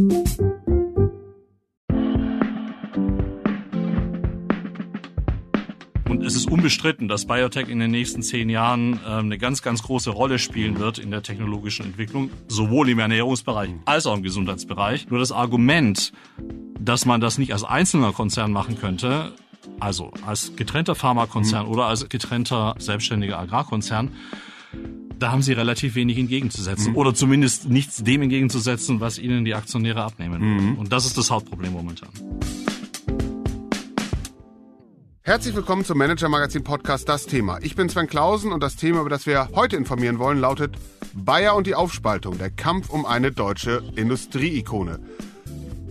Und es ist unbestritten, dass Biotech in den nächsten zehn Jahren äh, eine ganz, ganz große Rolle spielen wird in der technologischen Entwicklung, sowohl im Ernährungsbereich als auch im Gesundheitsbereich. Nur das Argument, dass man das nicht als einzelner Konzern machen könnte, also als getrennter Pharmakonzern mhm. oder als getrennter selbstständiger Agrarkonzern, da haben sie relativ wenig entgegenzusetzen. Mhm. Oder zumindest nichts dem entgegenzusetzen, was ihnen die Aktionäre abnehmen. Mhm. Und das ist das Hauptproblem momentan. Herzlich willkommen zum Manager Magazin Podcast Das Thema. Ich bin Sven Klausen und das Thema, über das wir heute informieren wollen, lautet Bayer und die Aufspaltung, der Kampf um eine deutsche Industrieikone.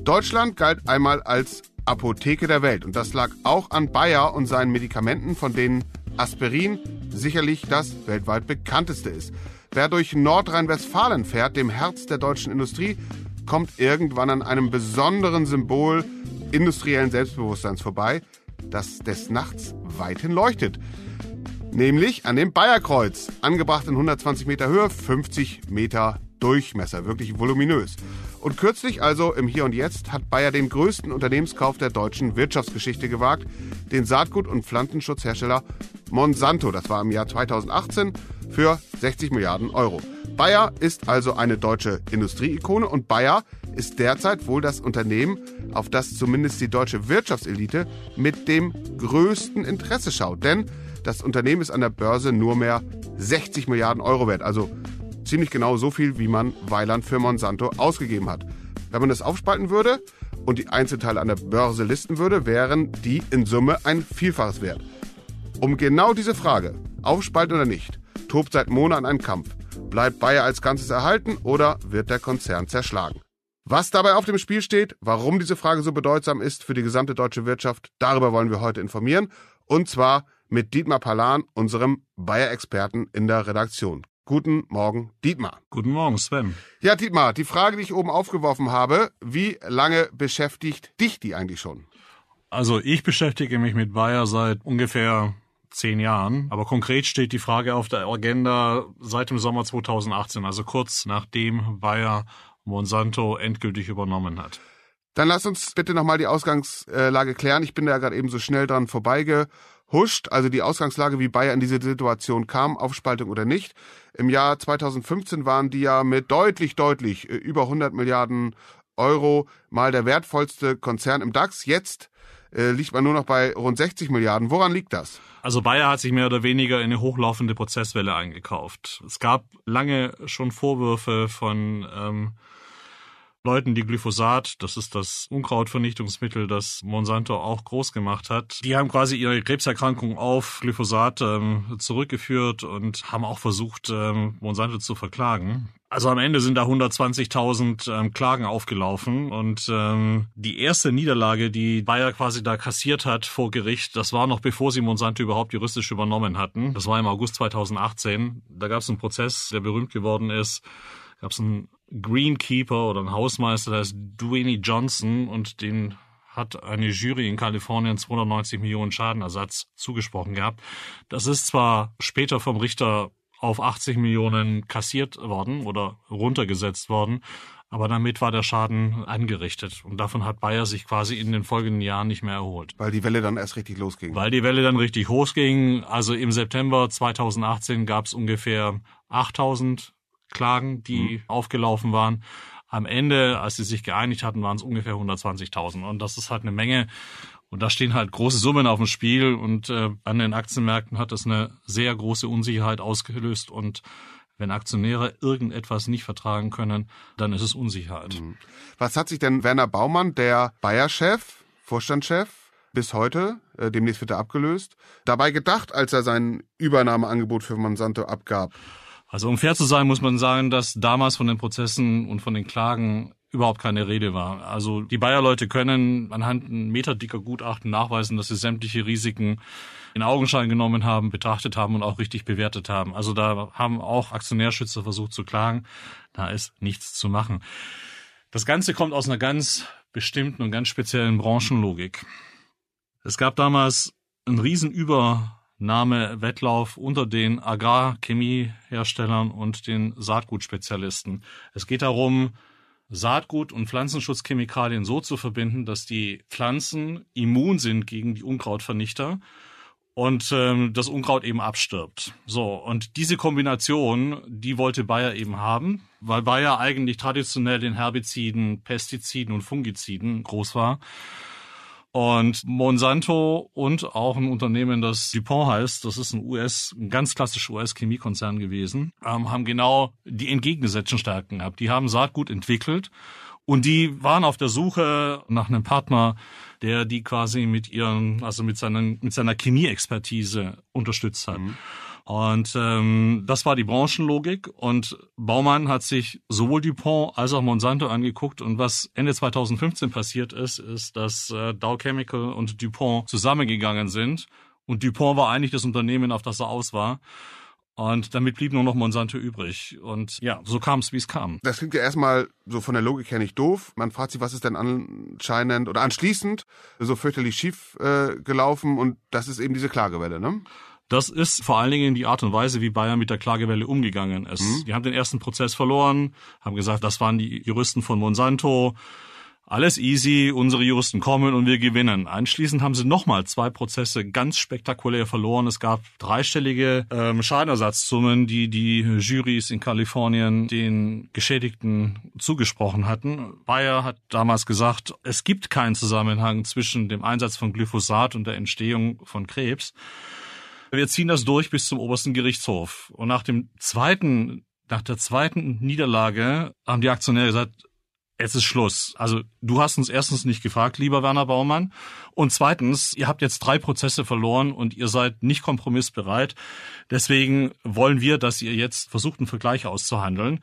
Deutschland galt einmal als Apotheke der Welt und das lag auch an Bayer und seinen Medikamenten, von denen Aspirin sicherlich das weltweit bekannteste ist. Wer durch Nordrhein-Westfalen fährt, dem Herz der deutschen Industrie, kommt irgendwann an einem besonderen Symbol industriellen Selbstbewusstseins vorbei – das des Nachts weithin leuchtet. Nämlich an dem Bayerkreuz, angebracht in 120 Meter Höhe, 50 Meter Durchmesser, wirklich voluminös. Und kürzlich, also im Hier und Jetzt, hat Bayer den größten Unternehmenskauf der deutschen Wirtschaftsgeschichte gewagt, den Saatgut- und Pflanzenschutzhersteller Monsanto. Das war im Jahr 2018 für 60 Milliarden Euro. Bayer ist also eine deutsche Industrieikone und Bayer ist derzeit wohl das Unternehmen, auf das zumindest die deutsche Wirtschaftselite mit dem größten Interesse schaut. Denn das Unternehmen ist an der Börse nur mehr 60 Milliarden Euro wert, also ziemlich genau so viel, wie man Weiland für Monsanto ausgegeben hat. Wenn man das aufspalten würde und die Einzelteile an der Börse listen würde, wären die in Summe ein Vielfaches wert. Um genau diese Frage, aufspalten oder nicht, tobt seit Monaten ein Kampf. Bleibt Bayer als Ganzes erhalten oder wird der Konzern zerschlagen? Was dabei auf dem Spiel steht, warum diese Frage so bedeutsam ist für die gesamte deutsche Wirtschaft, darüber wollen wir heute informieren. Und zwar mit Dietmar Palan, unserem Bayer-Experten in der Redaktion. Guten Morgen, Dietmar. Guten Morgen, Sven. Ja, Dietmar, die Frage, die ich oben aufgeworfen habe, wie lange beschäftigt dich die eigentlich schon? Also ich beschäftige mich mit Bayer seit ungefähr zehn Jahren. Aber konkret steht die Frage auf der Agenda seit dem Sommer 2018, also kurz nachdem Bayer Monsanto endgültig übernommen hat. Dann lass uns bitte nochmal die Ausgangslage klären. Ich bin da gerade eben so schnell dran vorbeigehuscht. Also die Ausgangslage, wie Bayer in diese Situation kam, Aufspaltung oder nicht. Im Jahr 2015 waren die ja mit deutlich, deutlich äh, über 100 Milliarden Euro mal der wertvollste Konzern im DAX. Jetzt äh, liegt man nur noch bei rund 60 Milliarden. Woran liegt das? Also Bayer hat sich mehr oder weniger in eine hochlaufende Prozesswelle eingekauft. Es gab lange schon Vorwürfe von ähm, Leuten, die Glyphosat, das ist das Unkrautvernichtungsmittel, das Monsanto auch groß gemacht hat, die haben quasi ihre Krebserkrankung auf Glyphosat ähm, zurückgeführt und haben auch versucht, ähm, Monsanto zu verklagen. Also am Ende sind da 120.000 ähm, Klagen aufgelaufen und ähm, die erste Niederlage, die Bayer quasi da kassiert hat vor Gericht, das war noch bevor sie Monsanto überhaupt juristisch übernommen hatten. Das war im August 2018. Da gab es einen Prozess, der berühmt geworden ist. Gab es einen Greenkeeper oder ein Hausmeister, der ist Dwayne Johnson und den hat eine Jury in Kalifornien 290 Millionen Schadenersatz zugesprochen gehabt. Das ist zwar später vom Richter auf 80 Millionen kassiert worden oder runtergesetzt worden, aber damit war der Schaden angerichtet. Und davon hat Bayer sich quasi in den folgenden Jahren nicht mehr erholt. Weil die Welle dann erst richtig losging. Weil die Welle dann richtig losging. Also im September 2018 gab es ungefähr 8000 Klagen, die mhm. aufgelaufen waren. Am Ende, als sie sich geeinigt hatten, waren es ungefähr 120.000. Und das ist halt eine Menge. Und da stehen halt große Summen auf dem Spiel. Und äh, an den Aktienmärkten hat das eine sehr große Unsicherheit ausgelöst. Und wenn Aktionäre irgendetwas nicht vertragen können, dann ist es Unsicherheit. Mhm. Was hat sich denn Werner Baumann, der Bayer-Chef, Vorstandschef, bis heute, äh, demnächst wird er abgelöst, dabei gedacht, als er sein Übernahmeangebot für Monsanto abgab? Also um fair zu sein, muss man sagen, dass damals von den Prozessen und von den Klagen überhaupt keine Rede war. Also die Bayer-Leute können anhand ein meterdicker Gutachten nachweisen, dass sie sämtliche Risiken in Augenschein genommen haben, betrachtet haben und auch richtig bewertet haben. Also da haben auch Aktionärschützer versucht zu klagen. Da ist nichts zu machen. Das Ganze kommt aus einer ganz bestimmten und ganz speziellen Branchenlogik. Es gab damals einen Riesenüber Name Wettlauf unter den Agrarchemieherstellern und den Saatgutspezialisten. Es geht darum, Saatgut und Pflanzenschutzchemikalien so zu verbinden, dass die Pflanzen immun sind gegen die Unkrautvernichter und ähm, das Unkraut eben abstirbt. So, und diese Kombination, die wollte Bayer eben haben, weil Bayer eigentlich traditionell den Herbiziden, Pestiziden und Fungiziden groß war. Und Monsanto und auch ein Unternehmen, das DuPont heißt, das ist ein US, ein ganz klassischer US-Chemiekonzern gewesen, ähm, haben genau die entgegengesetzten Stärken gehabt. Die haben Saatgut entwickelt und die waren auf der Suche nach einem Partner, der die quasi mit ihren, also mit seiner, mit seiner Chemieexpertise unterstützt hat. Mhm. Und ähm, das war die Branchenlogik. Und Baumann hat sich sowohl Dupont als auch Monsanto angeguckt. Und was Ende 2015 passiert ist, ist, dass äh, Dow Chemical und Dupont zusammengegangen sind. Und Dupont war eigentlich das Unternehmen, auf das er aus war. Und damit blieb nur noch Monsanto übrig. Und ja, so kam es, wie es kam. Das klingt ja erstmal so von der Logik her nicht doof. Man fragt sich, was ist denn anscheinend oder anschließend so fürchterlich schief äh, gelaufen? Und das ist eben diese Klagewelle, ne? Das ist vor allen Dingen die Art und Weise, wie Bayern mit der Klagewelle umgegangen ist. Mhm. Die haben den ersten Prozess verloren, haben gesagt, das waren die Juristen von Monsanto alles easy, unsere Juristen kommen und wir gewinnen. Anschließend haben sie nochmal zwei Prozesse ganz spektakulär verloren. Es gab dreistellige ähm, Schadenersatzzummen, die die Juries in Kalifornien den Geschädigten zugesprochen hatten. Bayer hat damals gesagt, es gibt keinen Zusammenhang zwischen dem Einsatz von Glyphosat und der Entstehung von Krebs. Wir ziehen das durch bis zum obersten Gerichtshof. Und nach dem zweiten nach der zweiten Niederlage haben die Aktionäre gesagt, es ist Schluss. Also du hast uns erstens nicht gefragt, lieber Werner Baumann. Und zweitens, ihr habt jetzt drei Prozesse verloren und ihr seid nicht kompromissbereit. Deswegen wollen wir, dass ihr jetzt versucht, einen Vergleich auszuhandeln.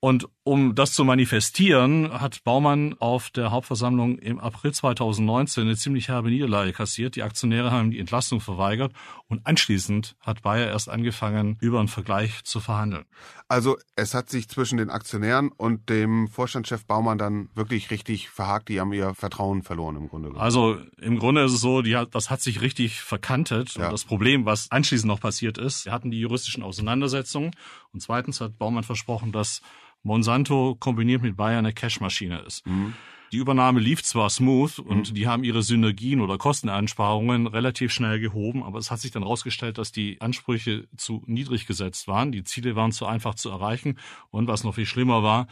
Und um das zu manifestieren, hat Baumann auf der Hauptversammlung im April 2019 eine ziemlich herbe Niederlage kassiert. Die Aktionäre haben die Entlastung verweigert und anschließend hat Bayer erst angefangen, über einen Vergleich zu verhandeln. Also es hat sich zwischen den Aktionären und dem Vorstandschef Baumann dann wirklich richtig verhakt. Die haben ihr Vertrauen verloren im Grunde. Also im Grunde ist es so, die das hat sich richtig verkantet. Ja. Und das Problem, was anschließend noch passiert ist, wir hatten die juristischen Auseinandersetzungen und zweitens hat Baumann versprochen, dass Monsanto kombiniert mit Bayer eine Cashmaschine ist. Mhm. Die Übernahme lief zwar smooth und mhm. die haben ihre Synergien oder Kosteneinsparungen relativ schnell gehoben, aber es hat sich dann herausgestellt, dass die Ansprüche zu niedrig gesetzt waren. Die Ziele waren zu einfach zu erreichen und was noch viel schlimmer war,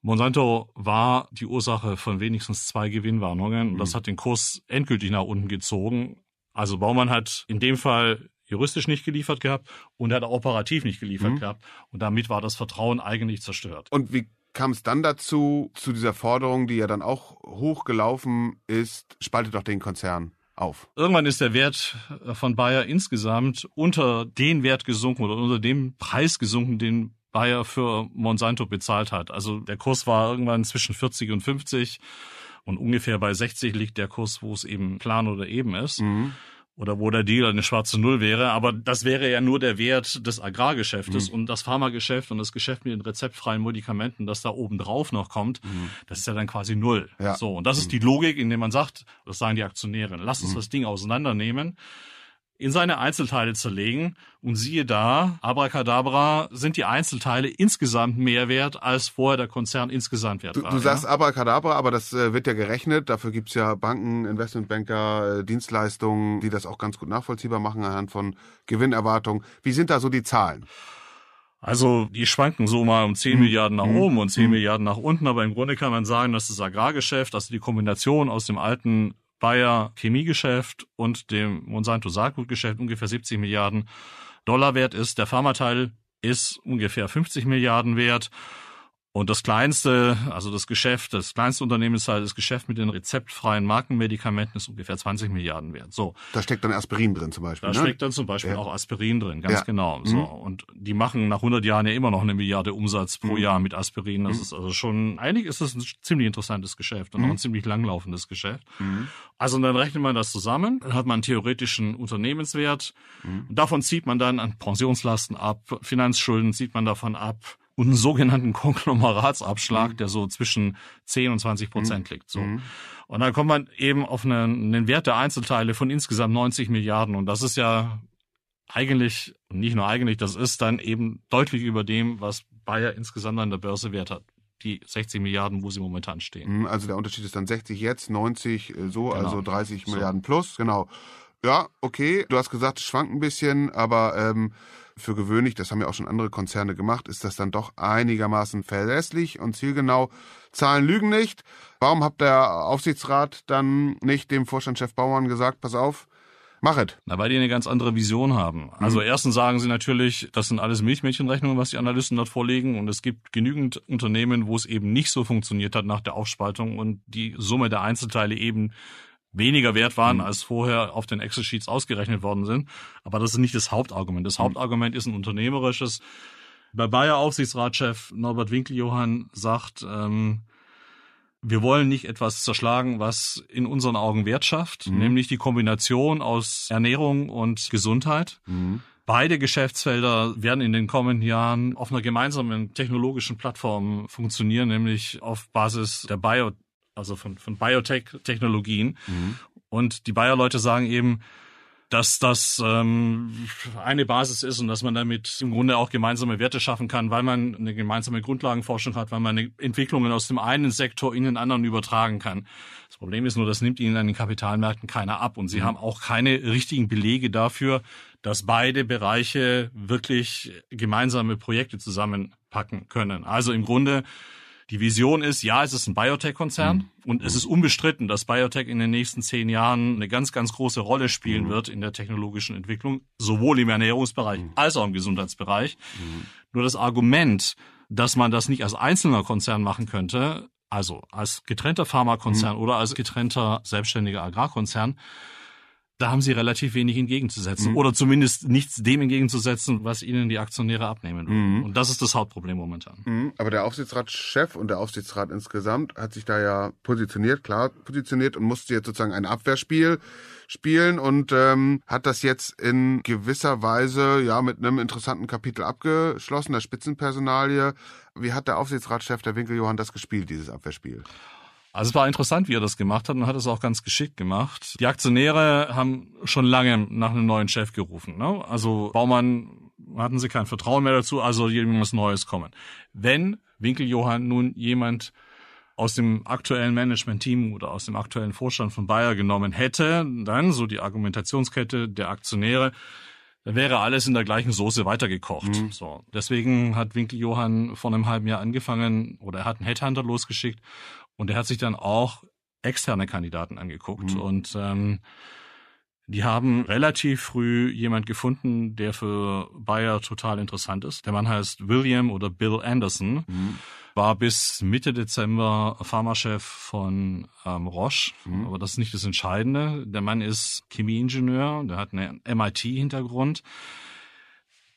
Monsanto war die Ursache von wenigstens zwei Gewinnwarnungen und das mhm. hat den Kurs endgültig nach unten gezogen. Also Baumann hat in dem Fall juristisch nicht geliefert gehabt und er hat operativ nicht geliefert mhm. gehabt. Und damit war das Vertrauen eigentlich zerstört. Und wie kam es dann dazu, zu dieser Forderung, die ja dann auch hochgelaufen ist, spaltet doch den Konzern auf? Irgendwann ist der Wert von Bayer insgesamt unter den Wert gesunken oder unter dem Preis gesunken, den Bayer für Monsanto bezahlt hat. Also der Kurs war irgendwann zwischen 40 und 50 und ungefähr bei 60 liegt der Kurs, wo es eben plan oder eben ist. Mhm oder wo der Deal eine schwarze Null wäre. Aber das wäre ja nur der Wert des Agrargeschäftes mhm. und das Pharmageschäft und das Geschäft mit den rezeptfreien Medikamenten, das da oben drauf noch kommt, mhm. das ist ja dann quasi Null. Ja. So. Und das ist mhm. die Logik, in der man sagt, das sagen die Aktionäre, lass uns mhm. das Ding auseinandernehmen in seine Einzelteile zerlegen und siehe da, abracadabra, sind die Einzelteile insgesamt mehr wert, als vorher der Konzern insgesamt wert du, war. Du sagst ja? abracadabra, aber das äh, wird ja gerechnet. Dafür gibt's ja Banken, Investmentbanker, äh, Dienstleistungen, die das auch ganz gut nachvollziehbar machen anhand von Gewinnerwartungen. Wie sind da so die Zahlen? Also die schwanken so mal um 10 mhm. Milliarden nach mhm. oben und 10 mhm. Milliarden nach unten, aber im Grunde kann man sagen, dass das Agrargeschäft, also die Kombination aus dem alten Bayer Chemiegeschäft und dem Monsanto Saatgutgeschäft ungefähr 70 Milliarden Dollar wert ist. Der Pharmateil ist ungefähr 50 Milliarden wert. Und das kleinste, also das Geschäft, das kleinste Unternehmen ist halt das Geschäft mit den rezeptfreien Markenmedikamenten ist ungefähr 20 Milliarden wert. So. Da steckt dann Aspirin drin zum Beispiel. Da ne? steckt dann zum Beispiel ja. auch Aspirin drin, ganz ja. genau. So. Mhm. Und die machen nach 100 Jahren ja immer noch eine Milliarde Umsatz pro mhm. Jahr mit Aspirin. Das mhm. ist also schon, eigentlich ist das ein ziemlich interessantes Geschäft und auch ein mhm. ziemlich langlaufendes Geschäft. Mhm. Also dann rechnet man das zusammen, dann hat man einen theoretischen Unternehmenswert. Mhm. Und davon zieht man dann an Pensionslasten ab, Finanzschulden zieht man davon ab und einen sogenannten Konglomeratsabschlag, mhm. der so zwischen 10 und 20 Prozent mhm. liegt. So. Mhm. Und dann kommt man eben auf einen, einen Wert der Einzelteile von insgesamt 90 Milliarden. Und das ist ja eigentlich, nicht nur eigentlich, das ist dann eben deutlich über dem, was Bayer insgesamt an der Börse wert hat. die 60 Milliarden, wo sie momentan stehen. Mhm, also der Unterschied ist dann 60 jetzt, 90 äh, so, genau. also 30 so. Milliarden plus, genau. Ja, okay, du hast gesagt, es schwankt ein bisschen, aber ähm, für gewöhnlich, das haben ja auch schon andere Konzerne gemacht, ist das dann doch einigermaßen verlässlich und zielgenau. Zahlen lügen nicht. Warum hat der Aufsichtsrat dann nicht dem Vorstandschef Bauern gesagt, pass auf, Machet. Na, weil die eine ganz andere Vision haben. Also mhm. erstens sagen sie natürlich, das sind alles Milchmädchenrechnungen, was die Analysten dort vorlegen. Und es gibt genügend Unternehmen, wo es eben nicht so funktioniert hat nach der Aufspaltung und die Summe der Einzelteile eben weniger wert waren, mhm. als vorher auf den Excel-Sheets ausgerechnet worden sind. Aber das ist nicht das Hauptargument. Das mhm. Hauptargument ist ein unternehmerisches. Bei Bayer Aufsichtsratschef Norbert Winkeljohann sagt, ähm, wir wollen nicht etwas zerschlagen, was in unseren Augen Wert schafft, mhm. nämlich die Kombination aus Ernährung und Gesundheit. Mhm. Beide Geschäftsfelder werden in den kommenden Jahren auf einer gemeinsamen technologischen Plattform funktionieren, nämlich auf Basis der Bio, also von, von Biotech-Technologien. Mhm. Und die Bayer-Leute sagen eben, dass das ähm, eine Basis ist und dass man damit im Grunde auch gemeinsame Werte schaffen kann, weil man eine gemeinsame Grundlagenforschung hat, weil man Entwicklungen aus dem einen Sektor in den anderen übertragen kann. Das Problem ist nur, das nimmt ihnen an den Kapitalmärkten keiner ab und sie mhm. haben auch keine richtigen Belege dafür, dass beide Bereiche wirklich gemeinsame Projekte zusammenpacken können. Also im Grunde die Vision ist, ja, es ist ein Biotech-Konzern mhm. und es ist unbestritten, dass Biotech in den nächsten zehn Jahren eine ganz, ganz große Rolle spielen mhm. wird in der technologischen Entwicklung, sowohl im Ernährungsbereich mhm. als auch im Gesundheitsbereich. Mhm. Nur das Argument, dass man das nicht als einzelner Konzern machen könnte, also als getrennter Pharmakonzern mhm. oder als getrennter selbstständiger Agrarkonzern, da haben sie relativ wenig entgegenzusetzen. Mhm. Oder zumindest nichts dem entgegenzusetzen, was ihnen die Aktionäre abnehmen würden. Mhm. Und das ist das Hauptproblem momentan. Mhm. Aber der Aufsichtsratschef und der Aufsichtsrat insgesamt hat sich da ja positioniert, klar positioniert und musste jetzt sozusagen ein Abwehrspiel spielen und ähm, hat das jetzt in gewisser Weise ja mit einem interessanten Kapitel abgeschlossen, der Spitzenpersonalie. Wie hat der Aufsichtsratschef, der Winkel Johann, das gespielt, dieses Abwehrspiel? Also es war interessant, wie er das gemacht hat und hat es auch ganz geschickt gemacht. Die Aktionäre haben schon lange nach einem neuen Chef gerufen. Ne? Also Baumann hatten sie kein Vertrauen mehr dazu, also irgendwas Neues kommen. Wenn Winkeljohann nun jemand aus dem aktuellen Management-Team oder aus dem aktuellen Vorstand von Bayer genommen hätte, dann so die Argumentationskette der Aktionäre, dann wäre alles in der gleichen Soße weitergekocht. Mhm. So, deswegen hat Winkeljohann vor einem halben Jahr angefangen oder er hat einen Headhunter losgeschickt und er hat sich dann auch externe Kandidaten angeguckt mhm. und ähm, die haben relativ früh jemand gefunden, der für Bayer total interessant ist. Der Mann heißt William oder Bill Anderson, mhm. war bis Mitte Dezember Pharmachef von ähm, Roche, mhm. aber das ist nicht das Entscheidende. Der Mann ist Chemieingenieur, der hat einen MIT-Hintergrund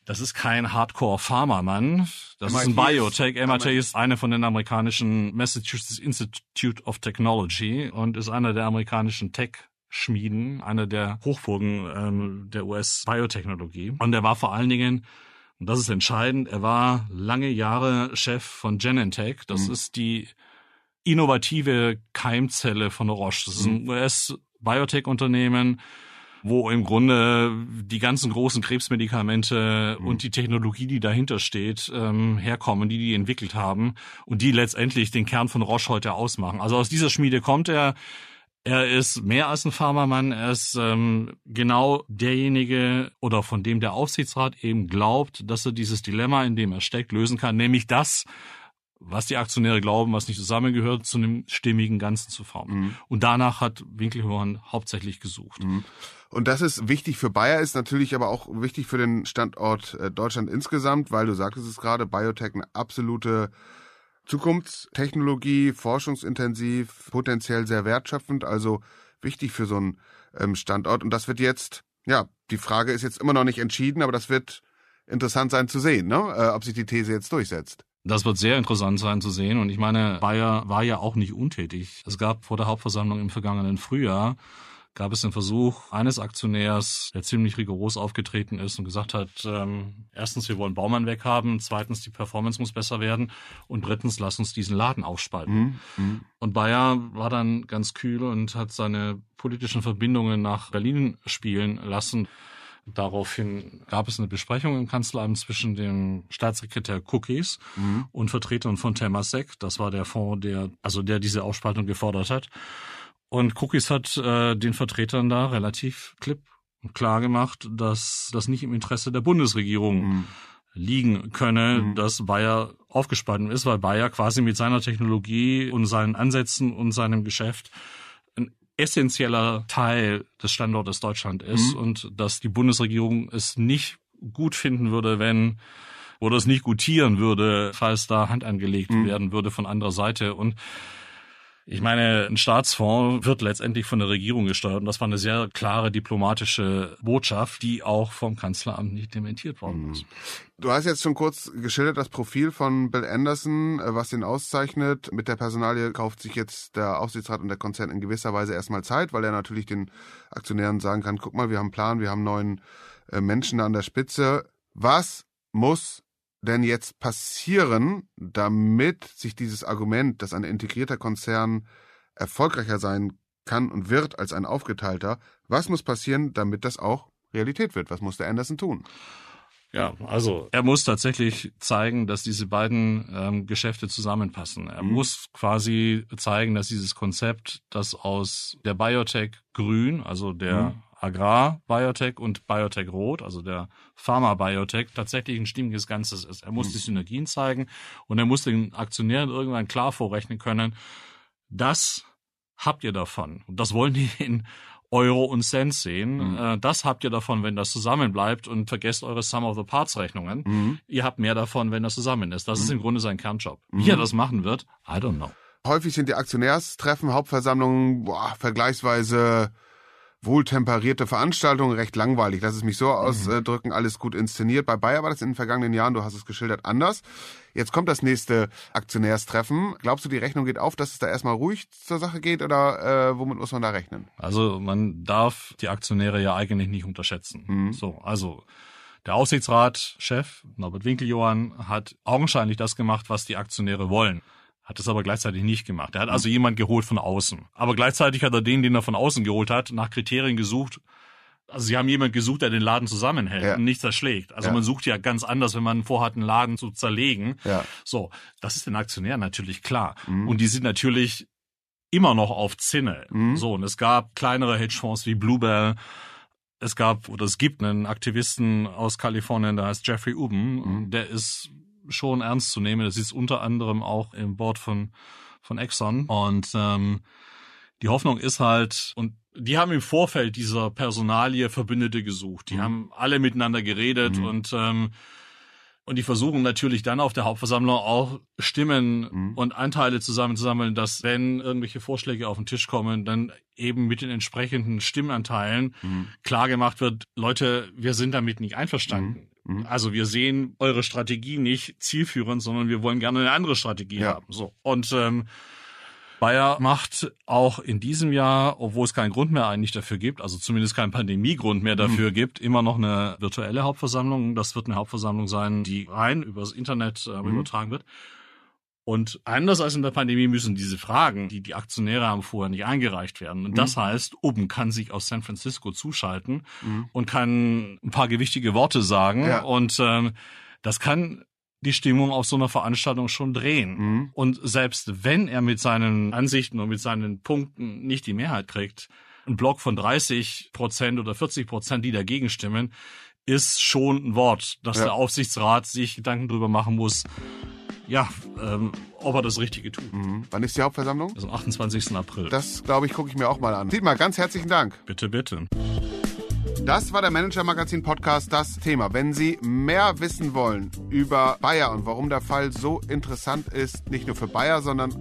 das ist kein Hardcore-Pharma-Mann. Das MIT ist ein Biotech. Ist, MIT ist eine von den amerikanischen Massachusetts Institute of Technology und ist einer der amerikanischen Tech Schmieden, einer der Hochburgen ähm, der US-Biotechnologie. Und er war vor allen Dingen, und das ist entscheidend, er war lange Jahre Chef von Genentech. Das mhm. ist die innovative Keimzelle von Roche. Das ist ein mhm. US-Biotech-Unternehmen wo im Grunde die ganzen großen Krebsmedikamente mhm. und die Technologie, die dahinter steht, ähm, herkommen, die die entwickelt haben und die letztendlich den Kern von Roche heute ausmachen. Also aus dieser Schmiede kommt er. Er ist mehr als ein Pharmamann, er ist ähm, genau derjenige oder von dem der Aufsichtsrat eben glaubt, dass er dieses Dilemma, in dem er steckt, lösen kann, nämlich das, was die Aktionäre glauben, was nicht zusammengehört, zu einem stimmigen Ganzen zu formen. Mhm. Und danach hat Winkelhorn hauptsächlich gesucht. Mhm. Und das ist wichtig für Bayer, ist natürlich aber auch wichtig für den Standort äh, Deutschland insgesamt, weil du sagtest es gerade, Biotech eine absolute Zukunftstechnologie, forschungsintensiv, potenziell sehr wertschöpfend, also wichtig für so einen ähm, Standort. Und das wird jetzt, ja, die Frage ist jetzt immer noch nicht entschieden, aber das wird interessant sein zu sehen, ne? äh, ob sich die These jetzt durchsetzt. Das wird sehr interessant sein zu sehen. Und ich meine, Bayer war ja auch nicht untätig. Es gab vor der Hauptversammlung im vergangenen Frühjahr gab es den Versuch eines Aktionärs, der ziemlich rigoros aufgetreten ist und gesagt hat, ähm, erstens, wir wollen Baumann weghaben, zweitens, die Performance muss besser werden und drittens, lass uns diesen Laden aufspalten. Mhm. mhm. Und Bayer war dann ganz kühl und hat seine politischen Verbindungen nach Berlin spielen lassen Daraufhin gab es eine Besprechung im Kanzleramt zwischen dem Staatssekretär Cookies mhm. und Vertretern von Temasek. Das war der Fonds, der, also der diese Aufspaltung gefordert hat. Und Cookies hat äh, den Vertretern da relativ klipp und klar gemacht, dass das nicht im Interesse der Bundesregierung mhm. liegen könne, mhm. dass Bayer aufgespalten ist, weil Bayer quasi mit seiner Technologie und seinen Ansätzen und seinem Geschäft essentieller Teil des Standortes Deutschland ist mhm. und dass die Bundesregierung es nicht gut finden würde, wenn oder es nicht gutieren würde, falls da Hand angelegt mhm. werden würde von anderer Seite. Und ich meine, ein Staatsfonds wird letztendlich von der Regierung gesteuert und das war eine sehr klare diplomatische Botschaft, die auch vom Kanzleramt nicht dementiert worden mhm. ist. Du hast jetzt schon kurz geschildert das Profil von Bill Anderson, äh, was ihn auszeichnet. Mit der Personalie kauft sich jetzt der Aufsichtsrat und der Konzern in gewisser Weise erstmal Zeit, weil er natürlich den Aktionären sagen kann, guck mal, wir haben einen Plan, wir haben neuen äh, Menschen an der Spitze. Was muss denn jetzt passieren, damit sich dieses Argument, dass ein integrierter Konzern erfolgreicher sein kann und wird als ein aufgeteilter, was muss passieren, damit das auch Realität wird? Was muss der Anderson tun? Ja, also er muss tatsächlich zeigen, dass diese beiden ähm, Geschäfte zusammenpassen. Er mhm. muss quasi zeigen, dass dieses Konzept, das aus der Biotech Grün, also der mhm. Agrar-Biotech und Biotech Rot, also der Pharma-Biotech, tatsächlich ein stimmiges Ganzes ist. Er muss mhm. die Synergien zeigen und er muss den Aktionären irgendwann klar vorrechnen können, das habt ihr davon. Und das wollen die in Euro und Cent sehen. Mhm. Das habt ihr davon, wenn das zusammenbleibt und vergesst eure Sum of the Parts Rechnungen. Mhm. Ihr habt mehr davon, wenn das zusammen ist. Das mhm. ist im Grunde sein Kernjob. Wie er das machen wird, I don't know. Häufig sind die Aktionärstreffen, Hauptversammlungen boah, vergleichsweise wohltemperierte Veranstaltung, recht langweilig. Lass es mich so mhm. ausdrücken, alles gut inszeniert. Bei Bayer war das in den vergangenen Jahren, du hast es geschildert, anders. Jetzt kommt das nächste Aktionärstreffen. Glaubst du, die Rechnung geht auf, dass es da erstmal ruhig zur Sache geht oder äh, womit muss man da rechnen? Also man darf die Aktionäre ja eigentlich nicht unterschätzen. Mhm. So, also der Aufsichtsratchef Norbert Winkeljohann hat augenscheinlich das gemacht, was die Aktionäre wollen hat es aber gleichzeitig nicht gemacht. Er hat also jemand geholt von außen. Aber gleichzeitig hat er den, den er von außen geholt hat, nach Kriterien gesucht. Also sie haben jemand gesucht, der den Laden zusammenhält ja. und nicht zerschlägt. Also ja. man sucht ja ganz anders, wenn man vorhat, einen Laden zu zerlegen. Ja. So, das ist den Aktionären natürlich klar. Mhm. Und die sind natürlich immer noch auf Zinne. Mhm. So, und es gab kleinere Hedgefonds wie Bluebell. Es gab oder es gibt einen Aktivisten aus Kalifornien, der heißt Jeffrey Ubben. Mhm. Der ist schon ernst zu nehmen. Das ist unter anderem auch im Board von, von Exxon. Und ähm, die Hoffnung ist halt, und die haben im Vorfeld dieser Personalie Verbündete gesucht. Die mhm. haben alle miteinander geredet mhm. und ähm, und die versuchen natürlich dann auf der Hauptversammlung auch Stimmen mhm. und Anteile zusammenzusammeln, dass wenn irgendwelche Vorschläge auf den Tisch kommen, dann eben mit den entsprechenden Stimmanteilen mhm. klar gemacht wird, Leute, wir sind damit nicht einverstanden. Mhm. Also wir sehen eure Strategie nicht zielführend, sondern wir wollen gerne eine andere Strategie ja. haben. So und ähm, Bayer macht auch in diesem Jahr, obwohl es keinen Grund mehr eigentlich dafür gibt, also zumindest keinen Pandemiegrund mehr dafür mhm. gibt, immer noch eine virtuelle Hauptversammlung. Das wird eine Hauptversammlung sein, die rein übers Internet äh, mhm. übertragen wird. Und anders als in der Pandemie müssen diese Fragen, die die Aktionäre haben, vorher nicht eingereicht werden. Und das mhm. heißt, oben kann sich aus San Francisco zuschalten mhm. und kann ein paar gewichtige Worte sagen. Ja. Und ähm, das kann die Stimmung auf so einer Veranstaltung schon drehen. Mhm. Und selbst wenn er mit seinen Ansichten und mit seinen Punkten nicht die Mehrheit kriegt, ein Block von 30 Prozent oder 40 Prozent, die dagegen stimmen, ist schon ein Wort, dass ja. der Aufsichtsrat sich Gedanken drüber machen muss, ja, ähm, ob er das Richtige tut. Mhm. Wann ist die Hauptversammlung? Also am 28. April. Das, glaube ich, gucke ich mir auch mal an. Dietmar, ganz herzlichen Dank. Bitte, bitte. Das war der Manager Magazin Podcast, das Thema. Wenn Sie mehr wissen wollen über Bayer und warum der Fall so interessant ist, nicht nur für Bayer, sondern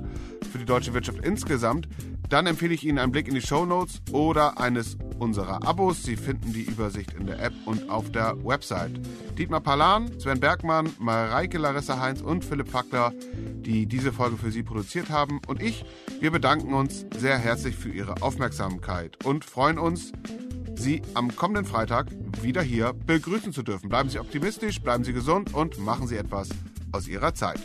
für die deutsche Wirtschaft insgesamt, dann empfehle ich Ihnen einen Blick in die Show Notes oder eines unserer Abos. Sie finden die Übersicht in der App und auf der Website. Dietmar Palan, Sven Bergmann, Mareike Larissa Heinz und Philipp Fackler, die diese Folge für Sie produziert haben, und ich, wir bedanken uns sehr herzlich für Ihre Aufmerksamkeit und freuen uns, Sie am kommenden Freitag wieder hier begrüßen zu dürfen. Bleiben Sie optimistisch, bleiben Sie gesund und machen Sie etwas aus Ihrer Zeit.